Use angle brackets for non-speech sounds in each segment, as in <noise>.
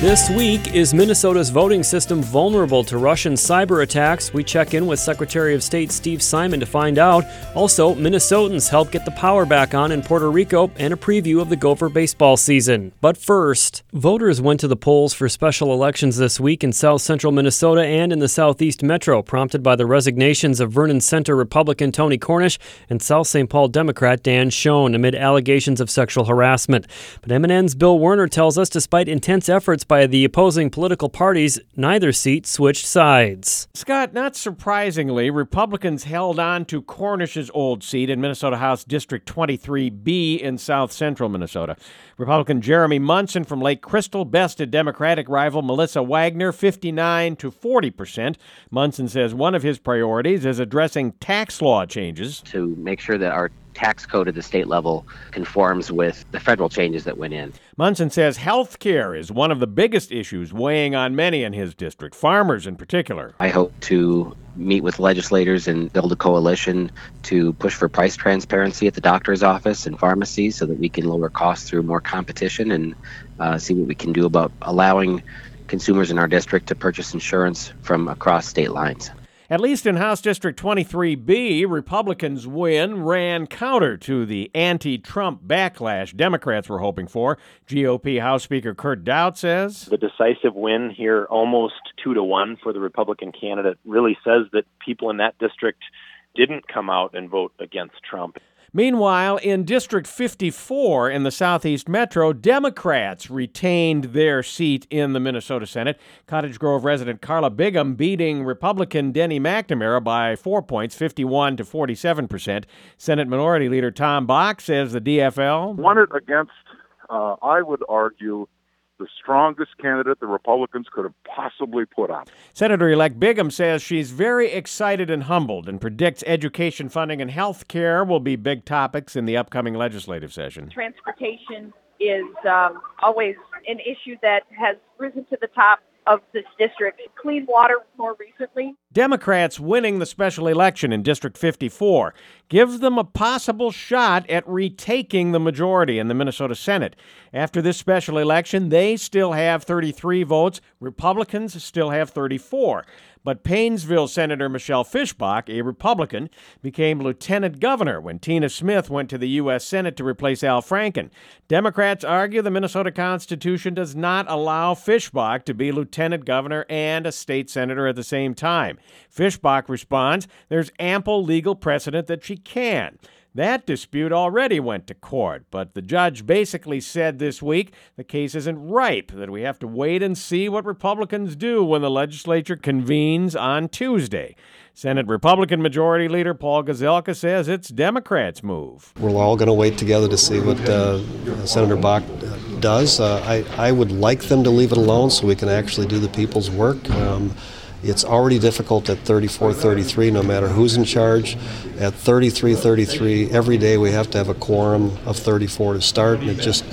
This week, is Minnesota's voting system vulnerable to Russian cyber attacks? We check in with Secretary of State Steve Simon to find out. Also, Minnesotans help get the power back on in Puerto Rico and a preview of the Gopher baseball season. But first, voters went to the polls for special elections this week in south central Minnesota and in the southeast metro, prompted by the resignations of Vernon Center Republican Tony Cornish and South St. Paul Democrat Dan Schoen amid allegations of sexual harassment. But MNN's Bill Werner tells us despite intense efforts by the opposing political parties, neither seat switched sides. Scott, not surprisingly, Republicans held on to Cornish's old seat in Minnesota House District 23B in south central Minnesota. Republican Jeremy Munson from Lake Crystal bested Democratic rival Melissa Wagner 59 to 40 percent. Munson says one of his priorities is addressing tax law changes to make sure that our tax code at the state level conforms with the federal changes that went in. Munson says health care is one of the biggest issues weighing on many in his district, farmers in particular. I hope to meet with legislators and build a coalition to push for price transparency at the doctor's office and pharmacies so that we can lower costs through more competition and uh, see what we can do about allowing consumers in our district to purchase insurance from across state lines. At least in House District 23B, Republicans' win ran counter to the anti Trump backlash Democrats were hoping for. GOP House Speaker Kurt Daudt says The decisive win here, almost two to one for the Republican candidate, really says that people in that district didn't come out and vote against Trump. Meanwhile, in District 54 in the Southeast Metro, Democrats retained their seat in the Minnesota Senate. Cottage Grove resident Karla Bigham beating Republican Denny McNamara by four points, 51 to 47 percent. Senate Minority Leader Tom Bakk says the DFL won it against, uh, I would argue, the strongest candidate the Republicans could have possibly put up. Senator elect Bigham says she's very excited and humbled and predicts education funding and health care will be big topics in the upcoming legislative session. Transportation is um, always an issue that has risen to the top of this district. Clean water more recently. Democrats winning the special election in District 54 gives them a possible shot at retaking the majority in the Minnesota Senate. After this special election, they still have 33 votes. Republicans still have 34. But Paynesville Senator Michelle Fischbach, a Republican, became lieutenant governor when Tina Smith went to the U.S. Senate to replace Al Franken. Democrats argue the Minnesota Constitution does not allow Fischbach to be lieutenant governor and a state senator at the same time. Fischbach responds there's ample legal precedent that she can. That dispute already went to court, but the judge basically said this week the case isn't ripe, that we have to wait and see what Republicans do when the legislature convenes on Tuesday. Senate Republican Majority Leader Paul Gazelka says it's Democrats' move. We're all going to wait together to see what uh, Senator Bakk does. Uh, I, I would like them to leave it alone so we can actually do the people's work. Um, it's already difficult at 34 33, no matter who's in charge. At 33 33, every day we have to have a quorum of 34 to start. And it just,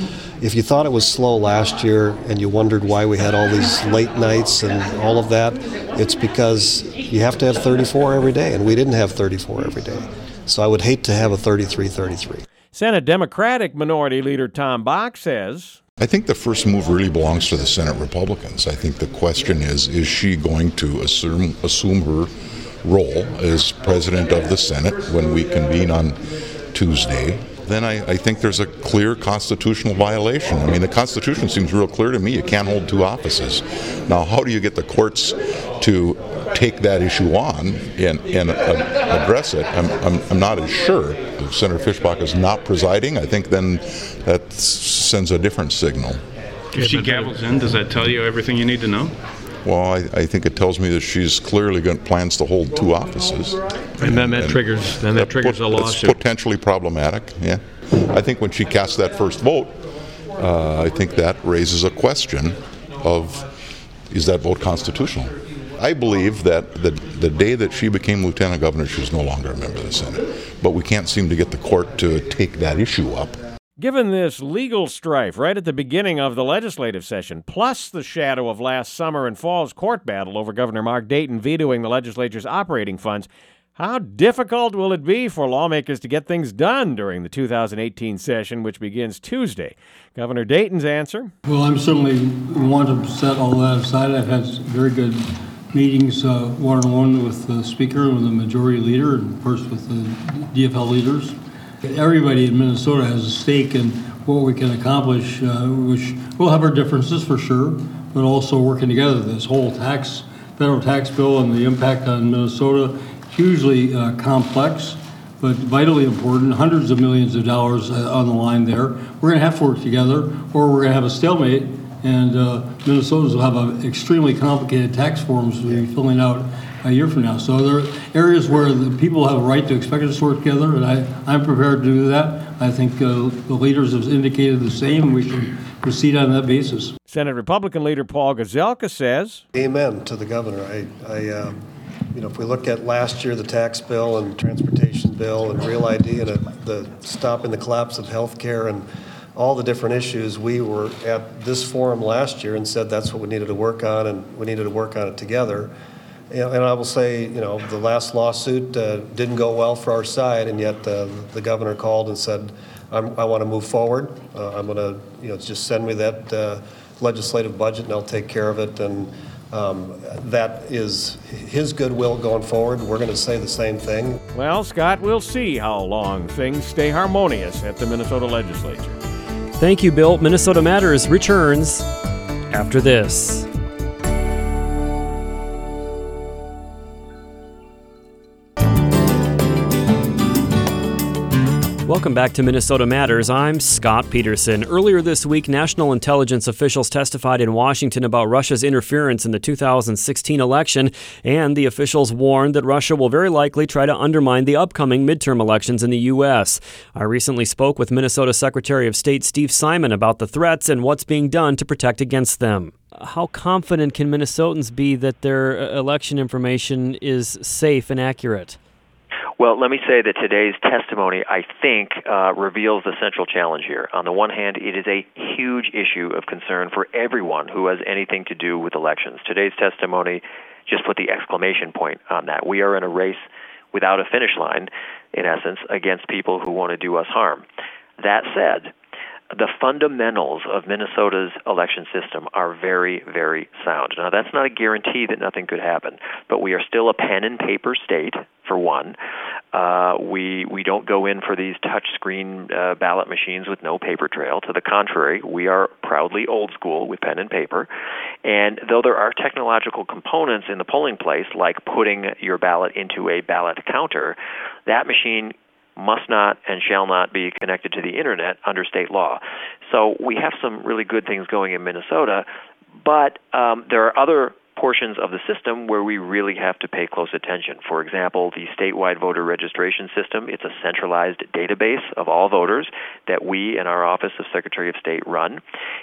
if you thought it was slow last year and you wondered why we had all these late nights and all of that, it's because you have to have 34 every day, and we didn't have 34 every day. So I would hate to have a 33 33. Senate Democratic Minority Leader Tom Bakk says I think the first move really belongs to the Senate Republicans. I think the question is is she going to assume assume her role as president of the Senate when we convene on Tuesday? Then I, I, think there's a clear constitutional violation. I mean, the Constitution seems real clear to me. You can't hold two offices. Now, how do you get the courts to take that issue on and, and uh, address it? I'm, I'm, I'm not as sure. If Senator Fischbach is not presiding, I think then that sends a different signal. If she gavels in, does that tell you everything you need to know? Well, I, I think it tells me that she's clearly going, plans to hold two offices, and then that triggers then that, triggers a lawsuit. It's potentially problematic. Yeah, I think when she casts that first vote, uh, I think that raises a question of is that vote constitutional? I believe that the, the day that she became lieutenant governor, she was no longer a member of the Senate. But we can't seem to get the court to take that issue up. Given this legal strife right at the beginning of the legislative session, plus the shadow of last summer and fall's court battle over Governor Mark Dayton vetoing the legislature's operating funds, how difficult will it be for lawmakers to get things done during the 2018 session, which begins Tuesday? Governor Dayton's answer Well, I'm certainly want to set all that aside. I've had very good meetings, one on one with the Speaker and with the Majority Leader, and of course with the DFL leaders. Everybody in Minnesota has a stake in what we can accomplish, uh, which we'll have our differences for sure, but also working together. This whole tax, federal tax bill and the impact on Minnesota, hugely uh, complex, but vitally important. Hundreds of millions of dollars uh, on the line there. We're going to have to work together, or we're going to have a stalemate, and uh, Minnesotans will have an extremely complicated tax forms to be filling out a year from now. So there are areas where the people have a right to expect us to work together, and I, I'm prepared to do that. I think uh, the leaders have indicated the same. We should proceed on that basis. Senate Republican leader Paul Gazelka says, Amen to the governor. I, I uh, you know, if we look at last year, the tax bill and transportation bill and Real ID and the stopping the collapse of health care and all the different issues, we were at this forum last year and said that's what we needed to work on, and we needed to work on it together. And I will say, you know, the last lawsuit uh, didn't go well for our side, and yet uh, the governor called and said, i want to move forward. Uh, I'm going to, you know, just send me that uh, legislative budget and I'll take care of it. And um, that is his goodwill going forward. We're going to say the same thing. Well, Scott, we'll see how long things stay harmonious at the Minnesota legislature. Thank you, Bill. Minnesota Matters returns after this. Welcome back to Minnesota Matters. I'm Scott Peterson. Earlier this week, national intelligence officials testified in Washington about Russia's interference in the 2016 election, and the officials warned that Russia will very likely try to undermine the upcoming midterm elections in the U.S. I recently spoke with Minnesota Secretary of State Steve Simon about the threats and what's being done to protect against them. How confident can Minnesotans be that their uh, election information is safe and accurate? Well, let me say that today's testimony, I think, uh, reveals the central challenge here. On the one hand, it is a huge issue of concern for everyone who has anything to do with elections. Today's testimony just put the exclamation point on that. We are in a race without a finish line, in essence, against people who want to do us harm. That said, the fundamentals of Minnesota's election system are very, very sound. Now, that's not a guarantee that nothing could happen, but we are still a pen and paper state, for one. Uh, we we don't go in for these touch screen uh, ballot machines with no paper trail. To the contrary, we are proudly old school with pen and paper. And though there are technological components in the polling place, like putting your ballot into a ballot counter, that machine must not and shall not be connected to the internet under state law. So we have some really good things going in Minnesota, but um, there are other portions of the system where we really have to pay close attention. For example, the statewide voter registration system, it's a centralized database of all voters that we in our office of Secretary of State run.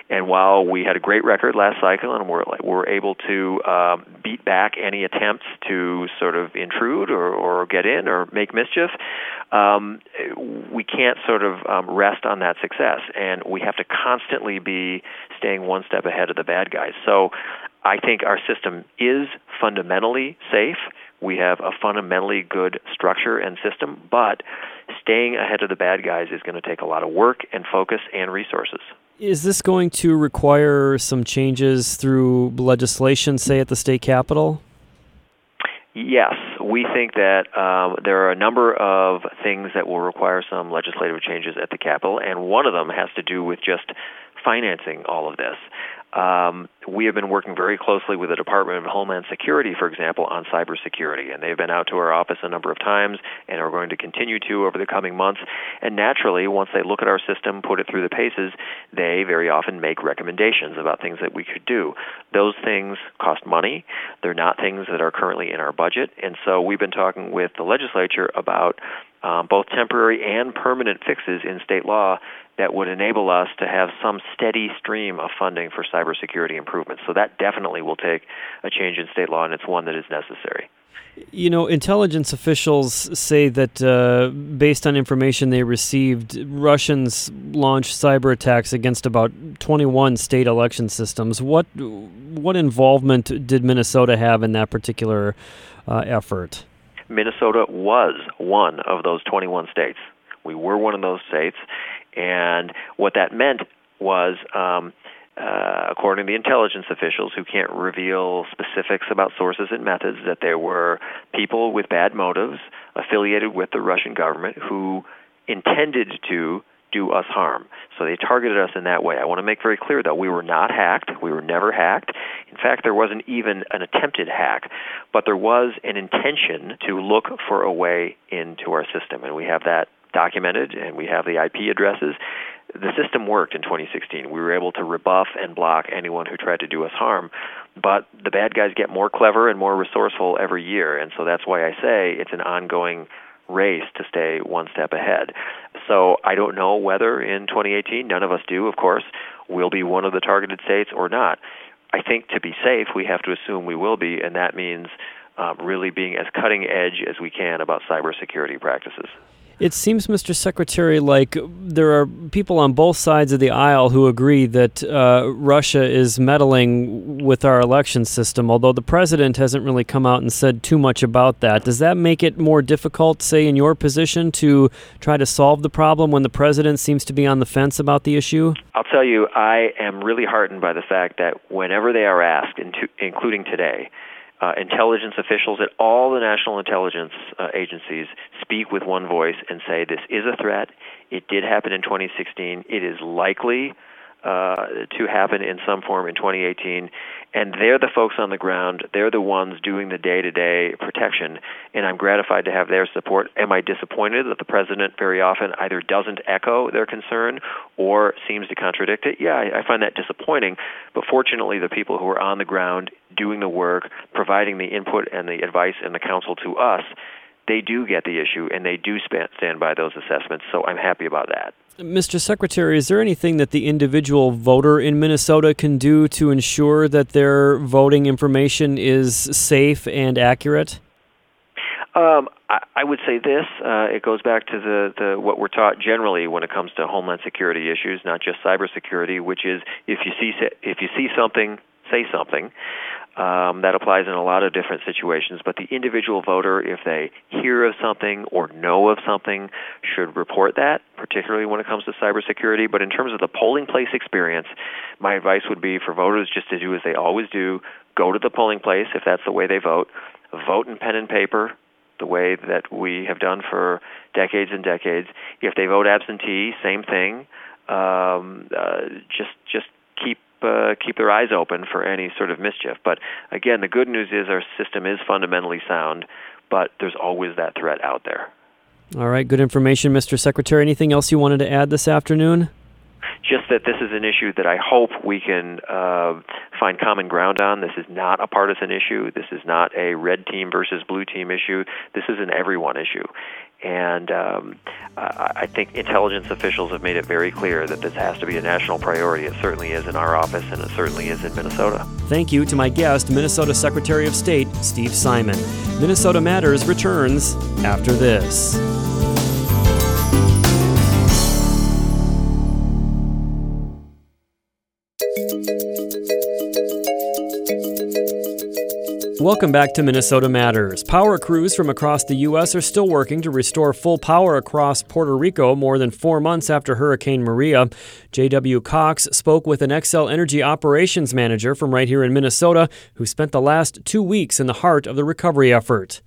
And while we had a great record last cycle and we're, we're able to um, beat back any attempts to sort of intrude or, or get in or make mischief, um, we can't sort of um, rest on that success. And we have to constantly be staying one step ahead of the bad guys. So I think our system is fundamentally safe. We have a fundamentally good structure and system, but staying ahead of the bad guys is going to take a lot of work and focus and resources. Is this going to require some changes through legislation, say at the state capitol? Yes, we think that um, there are a number of things that will require some legislative changes at the Capitol, and one of them has to do with just financing all of this. Um, we have been working very closely with the Department of Homeland Security, for example, on cybersecurity, and they've been out to our office a number of times and are going to continue to over the coming months. And naturally, once they look at our system, put it through the paces, they very often make recommendations about things that we could do. Those things cost money. They're not things that are currently in our budget, and so we've been talking with the legislature about um, both temporary and permanent fixes in state law that would enable us to have some steady stream of funding for cybersecurity improvements. So that definitely will take a change in state law, and it's one that is necessary. You know, intelligence officials say that uh, based on information they received, Russians launched cyber attacks against about 21 state election systems. What what involvement did Minnesota have in that particular uh, effort? Minnesota was one of those 21 states. We were one of those states, and what that meant was. Um, uh, according to the intelligence officials who can't reveal specifics about sources and methods, that there were people with bad motives affiliated with the Russian government who intended to do us harm. So they targeted us in that way. I want to make very clear, though, we were not hacked. We were never hacked. In fact, there wasn't even an attempted hack, but there was an intention to look for a way into our system, and we have that documented, and we have the IP addresses the system worked in 2016. We were able to rebuff and block anyone who tried to do us harm. But the bad guys get more clever and more resourceful every year, and so that's why I say it's an ongoing race to stay one step ahead. So I don't know whether in 2018, none of us do, of course, we'll be one of the targeted states or not. I think to be safe, we have to assume we will be, and that means um, really being as cutting edge as we can about cybersecurity practices. It seems, Mr. Secretary, like there are people on both sides of the aisle who agree that uh, Russia is meddling with our election system, although the president hasn't really come out and said too much about that. Does that make it more difficult, say, in your position, to try to solve the problem when the president seems to be on the fence about the issue? I'll tell you, I am really heartened by the fact that whenever they are asked, including today, uh, intelligence officials at all the national intelligence uh, agencies speak with one voice and say this is a threat. It did happen in 2016. It is likely uh, to happen in some form in 2018. And they're the folks on the ground. They're the ones doing the day to day protection. And I'm gratified to have their support. Am I disappointed that the president very often either doesn't echo their concern or seems to contradict it? Yeah, I, I find that disappointing. But fortunately, the people who are on the ground doing the work, providing the input and the advice and the counsel to us, they do get the issue and they do stand by those assessments. So I'm happy about that. Mr. Secretary, is there anything that the individual voter in Minnesota can do to ensure that their voting information is safe and accurate? Um, I, I, would say this. Uh, it goes back to the, the what we're taught generally when it comes to homeland security issues, not just cybersecurity, which is if you see if you see something, say something. Um, that applies in a lot of different situations, but the individual voter, if they hear of something or know of something, should report that, particularly when it comes to cybersecurity. But in terms of the polling place experience, my advice would be for voters just to do as they always do go to the polling place if that's the way they vote, vote in pen and paper, the way that we have done for decades and decades. If they vote absentee, same thing. Um, uh, just just keep uh, keep their eyes open for any sort of mischief. But again, the good news is our system is fundamentally sound, but there's always that threat out there. All right, good information, Mr. Secretary. Anything else you wanted to add this afternoon? Just that this is an issue that I hope we can uh, find common ground on. This is not a partisan issue. This is not a red team versus blue team issue. This is an everyone issue. And um, I think intelligence officials have made it very clear that this has to be a national priority. It certainly is in our office, and it certainly is in Minnesota. Thank you to my guest, Minnesota Secretary of State Steve Simon. Minnesota Matters returns after this. Welcome back to Minnesota Matters. Power crews from across the U.S. are still working to restore full power across Puerto Rico more than four months after Hurricane Maria. J.W. Cox spoke with an Xcel Energy operations manager from right here in Minnesota who spent the last two weeks in the heart of the recovery effort.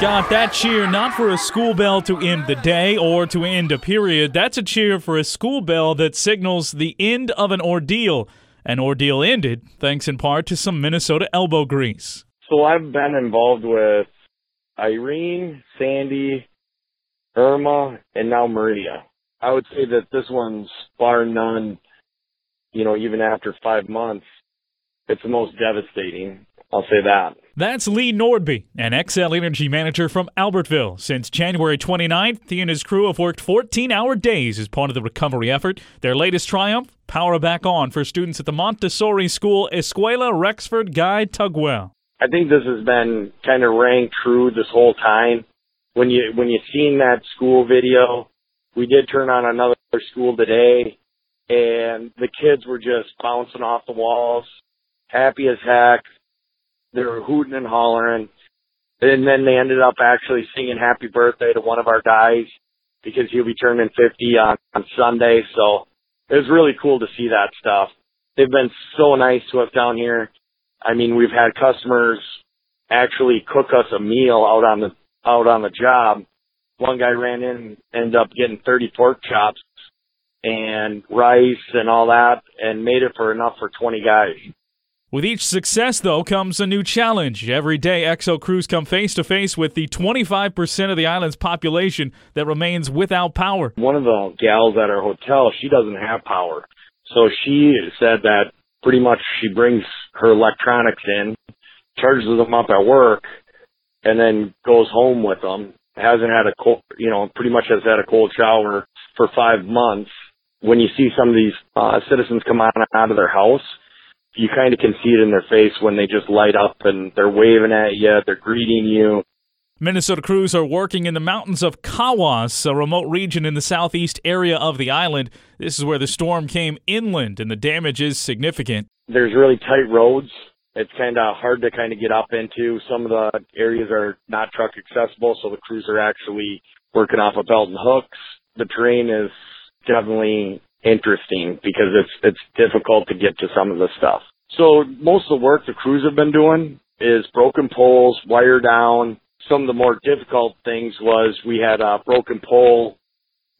Scott, that cheer not for a school bell to end the day or to end a period. That's a cheer for a school bell that signals the end of an ordeal. An ordeal ended thanks in part to some Minnesota elbow grease. So I've been involved with Irene, Sandy, Irma, and now Maria. I would say that this one's bar none, you know, even after five months, it's the most devastating. I'll say that. That's Lee Nordby, an Xcel Energy manager from Albertville. Since January 29th, he and his crew have worked 14 hour days as part of the recovery effort. Their latest triumph power back on for students at the Montessori School Escuela Rexford Guy Tugwell. I think this has been kind of rang true this whole time. When you when you seen that school video, we did turn on another school today, and the kids were just bouncing off the walls, happy as heck they were hooting and hollering. And then they ended up actually singing happy birthday to one of our guys because he'll be turning 50 on, on Sunday. So it was really cool to see that stuff. They've been so nice to us down here. I mean, we've had customers actually cook us a meal out on the, out on the job. One guy ran in, and ended up getting 30 pork chops and rice and all that and made it for enough for 20 guys. With each success, though, comes a new challenge. Every day, Xcel crews come face to face with the 25% of the island's population that remains without power. One of the gals at our hotel, she doesn't have power. So she said that pretty much she brings her electronics in, charges them up at work, and then goes home with them. Hasn't had a cold, you know, pretty much has had a cold shower for five months. When you see some of these uh, citizens come on out of their house, you kind of can see it in their face when they just light up and they're waving at you, they're greeting you. Minnesota crews are working in the mountains of Caguas, a remote region in the southeast area of the island. This is where the storm came inland and the damage is significant. There's really tight roads. It's kind of hard to kind of get up into. Some of the areas are not truck accessible, so the crews are actually working off of belt and hooks. The terrain is definitely interesting because it's it's difficult to get to some of the stuff. So most of the work the crews have been doing is broken poles, wire down. Some of the more difficult things was we had a broken pole.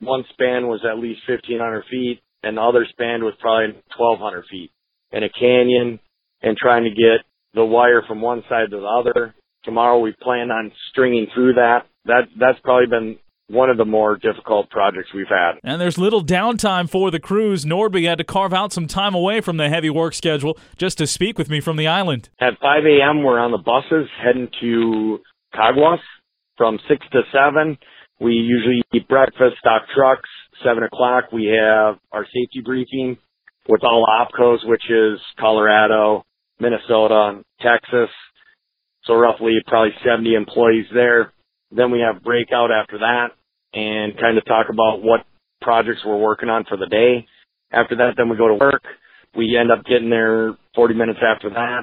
One span was at least 1500 feet and the other span was probably 1200 feet in a canyon and trying to get the wire from one side to the other. Tomorrow we plan on stringing through that. That, that's probably been one of the more difficult projects we've had. And there's little downtime for the crews. Nordby had to carve out some time away from the heavy work schedule just to speak with me from the island. At 5 a.m., we're on the buses heading to Caguas from 6 to 7. We usually eat breakfast, stock trucks. 7 o'clock, we have our safety briefing with all OPCOs, which is Colorado, Minnesota, Texas. So roughly probably 70 employees there. Then we have breakout after that and kind of talk about what projects we're working on for the day. After that, then we go to work. We end up getting there 40 minutes after that.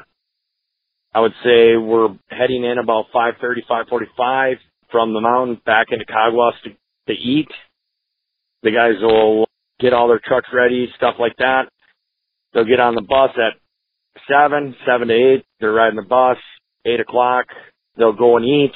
I would say we're heading in about 5:30, 5:45 from the mountain back into Caguas to, to eat. The guys will get all their trucks ready, stuff like that. They'll get on the bus at seven, seven to eight. They're riding the bus. Eight o'clock, they'll go and eat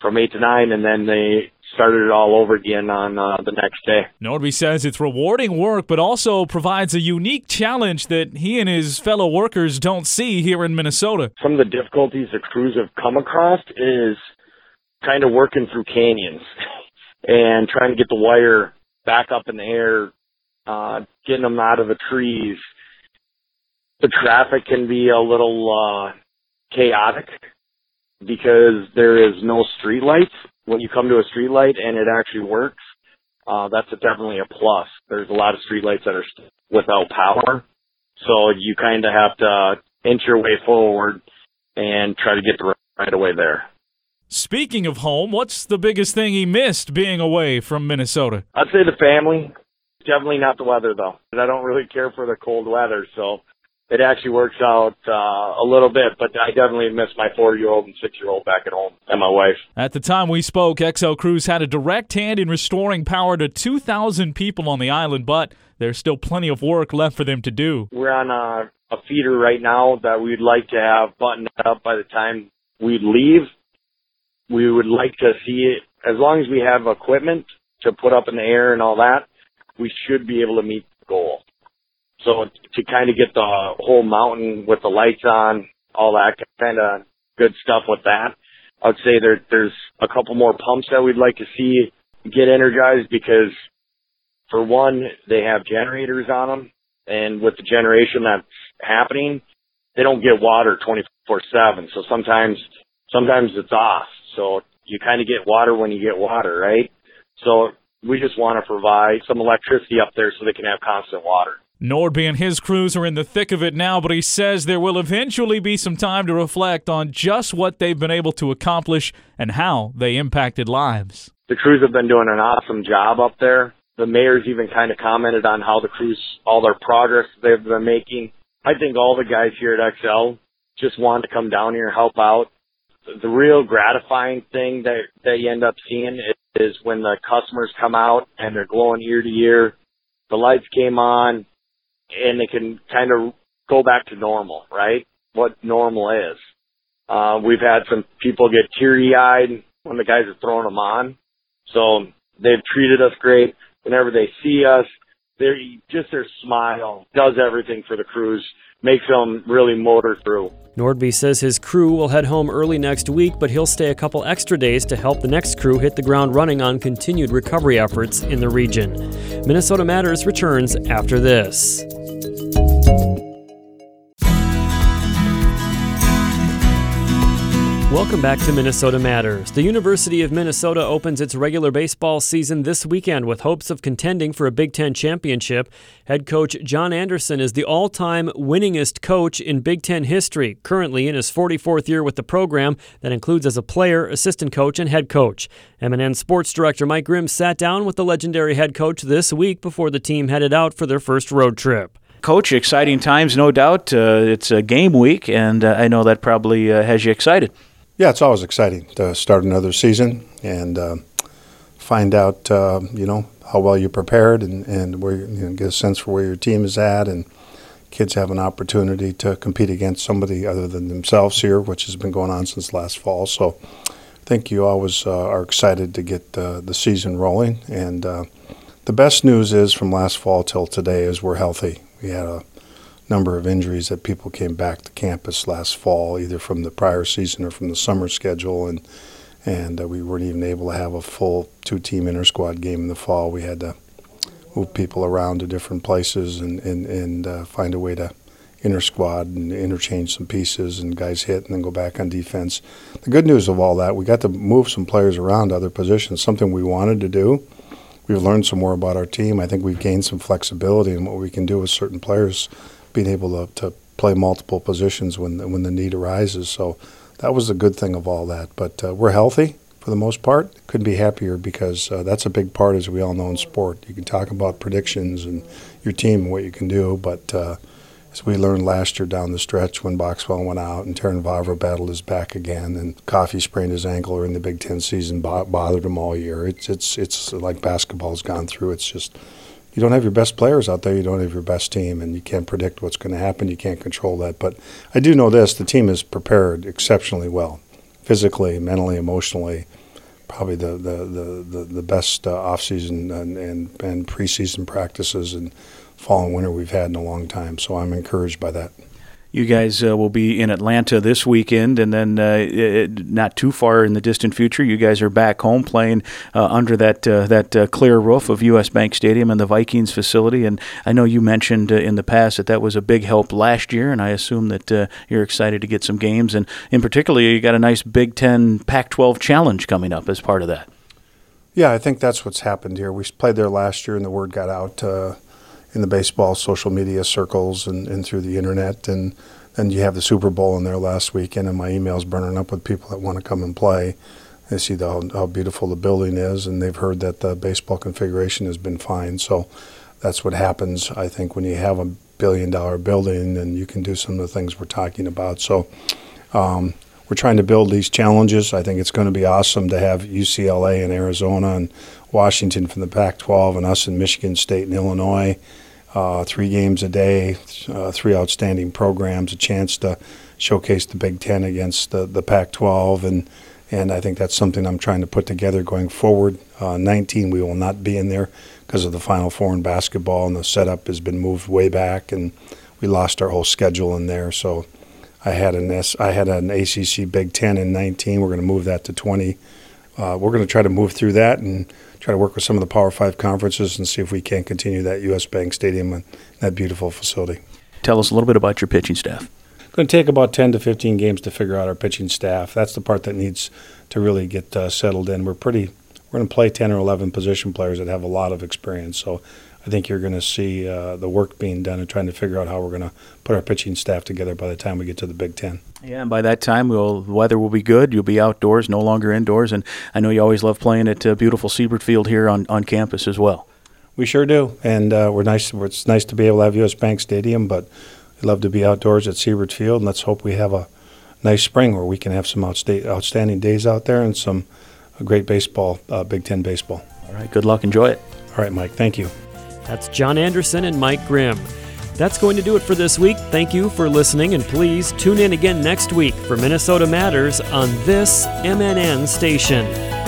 from eight to nine, and then they started it all over again on uh, the next day. Nordby says it's rewarding work, but also provides a unique challenge that he and his fellow workers don't see here in Minnesota. Some of the difficulties the crews have come across is kind of working through canyons <laughs> and trying to get the wire back up in the air, uh, getting them out of the trees. The traffic can be a little uh, chaotic because there is no street lights. When you come to a street light and it actually works, uh, that's a, definitely a plus. There's a lot of street lights that are without power, so you kind of have to inch your way forward and try to get the right away there. Speaking of home, what's the biggest thing he missed being away from Minnesota? I'd say the family. Definitely not the weather though. I don't really care for the cold weather, so it actually works out uh, a little bit, but I definitely miss my four year old and six year old back at home and my wife. At the time we spoke, Xcel Crews had a direct hand in restoring power to 2,000 people on the island, but there's still plenty of work left for them to do. We're on a, a feeder right now that we'd like to have buttoned up by the time we leave. We would like to see it, as long as we have equipment to put up in the air and all that, we should be able to meet the goal. So to kind of get the whole mountain with the lights on, all that kind of good stuff with that, I would say there, there's a couple more pumps that we'd like to see get energized because for one, they have generators on them and with the generation that's happening, they don't get water 24/7. So sometimes sometimes it's off. So you kind of get water when you get water, right? So we just want to provide some electricity up there so they can have constant water. Nordby and his crews are in the thick of it now, but he says there will eventually be some time to reflect on just what they've been able to accomplish and how they impacted lives. The crews have been doing an awesome job up there. The mayor's even kind of commented on how the crews, all their progress they've been making. I think all the guys here at Xcel just want to come down here and help out. The real gratifying thing that, that you end up seeing is when the customers come out and they're glowing ear to ear. The lights came on, and they can kind of go back to normal, right? What normal is. Uh, we've had some people get teary eyed when the guys are throwing them on. So they've treated us great. Whenever they see us, they just their smile does everything for the crews, makes them really motor through. Nordby says his crew will head home early next week, but he'll stay a couple extra days to help the next crew hit the ground running on continued recovery efforts in the region. Minnesota Matters returns after this. Welcome back to Minnesota Matters. The University of Minnesota opens its regular baseball season this weekend with hopes of contending for a Big Ten championship. Head coach John Anderson is the all time winningest coach in Big Ten history, currently in his 44th year with the program that includes as a player, assistant coach, and head coach. MNN Sports Director Mike Grimm sat down with the legendary head coach this week before the team headed out for their first road trip. Coach, exciting times, no doubt. Uh, it's a game week, and uh, I know that probably uh, has you excited. Yeah, it's always exciting to start another season and uh, find out, uh, you know, how well you prepared and, and where you know, get a sense for where your team is at. And kids have an opportunity to compete against somebody other than themselves here, which has been going on since last fall. So I think you always uh, are excited to get uh, the season rolling. And uh, the best news is from last fall till today is we're healthy. We had a number of injuries that people came back to campus last fall, either from the prior season or from the summer schedule, and and uh, we weren't even able to have a full two-team inter-squad game in the fall. We had to move people around to different places and and and uh, find a way to inter-squad and interchange some pieces and guys hit and then go back on defense. The good news of all that, we got to move some players around to other positions, something we wanted to do. We've learned some more about our team. I think we've gained some flexibility in what we can do with certain players being able to, to play multiple positions when when the need arises. So that was the good thing of all that. But uh, we're healthy for the most part. Couldn't be happier because uh, that's a big part, as we all know in sport. You can talk about predictions and your team and what you can do, but uh, as we learned last year down the stretch when Boxwell went out and Terrin Vavra battled his back again and Coffey sprained his ankle or in the Big Ten season bothered him all year. It's it's it's like basketball's gone through. It's just you don't have your best players out there, you don't have your best team, and you can't predict what's going to happen. You can't control that. But I do know this the team is prepared exceptionally well, physically, mentally, emotionally. Probably the, the, the, the, the best uh, offseason and, and, and preseason practices and fall and winter we've had in a long time. So I'm encouraged by that. You guys uh, will be in Atlanta this weekend, and then uh, it, not too far in the distant future, you guys are back home playing uh, under that uh, that uh, clear roof of U.S. Bank Stadium and the Vikings facility. And I know you mentioned uh, in the past that that was a big help last year, and I assume that you're excited to get some games. And in particular, you got a nice Big Ten Pac-12 challenge coming up as part of that. Yeah, I think that's what's happened here. We played there last year, and the word got out in the baseball social media circles and, and through the internet. And then you have the Super Bowl in there last weekend, and my email's burning up with people that want to come and play. They see the, how, how beautiful the building is, and they've heard that the baseball configuration has been fine. So that's what happens, I think, when you have a billion dollar building and you can do some of the things we're talking about. So um, we're trying to build these challenges. I think it's going to be awesome to have UCLA and Arizona and Washington from the Pac 12 and us in Michigan State and Illinois uh, three games a day, uh, three outstanding programs, a chance to showcase the Big Ten against the, the Pac-12, and and I think that's something I'm trying to put together going forward. Uh, 19, we will not be in there because of the Final Four in basketball, and the setup has been moved way back, and we lost our whole schedule in there. So I had an S, I had an ACC Big Ten in 19. We're going to move that to 20. Uh, we're going to try to move through that and try to work with some of the Power Five conferences and see if we can't continue that U.S. Bank Stadium and that beautiful facility. Tell us a little bit about your pitching staff. going to take about 10 to 15 games to figure out our pitching staff. That's the part that needs to really get uh, settled in. We're pretty we're going to play 10 or 11 position players that have a lot of experience. So I think you're going to see uh, the work being done and trying to figure out how we're going to put our pitching staff together by the time we get to the Big Ten. Yeah, and by that time, we'll, the weather will be good. You'll be outdoors, no longer indoors. And I know you always love playing at uh, beautiful Siebert Field here on, on campus as well. We sure do, and uh, we're nice. It's nice to be able to have U.S. Bank Stadium, but we love to be outdoors at Siebert Field, and let's hope we have a nice spring where we can have some outsta- outstanding days out there and some great baseball, uh, Big Ten baseball. All right, good luck. Enjoy it. All right, Mike. Thank you. That's John Anderson and Mike Grimm. That's going to do it for this week. Thank you for listening, and please tune in again next week for Minnesota Matters on this MNN station.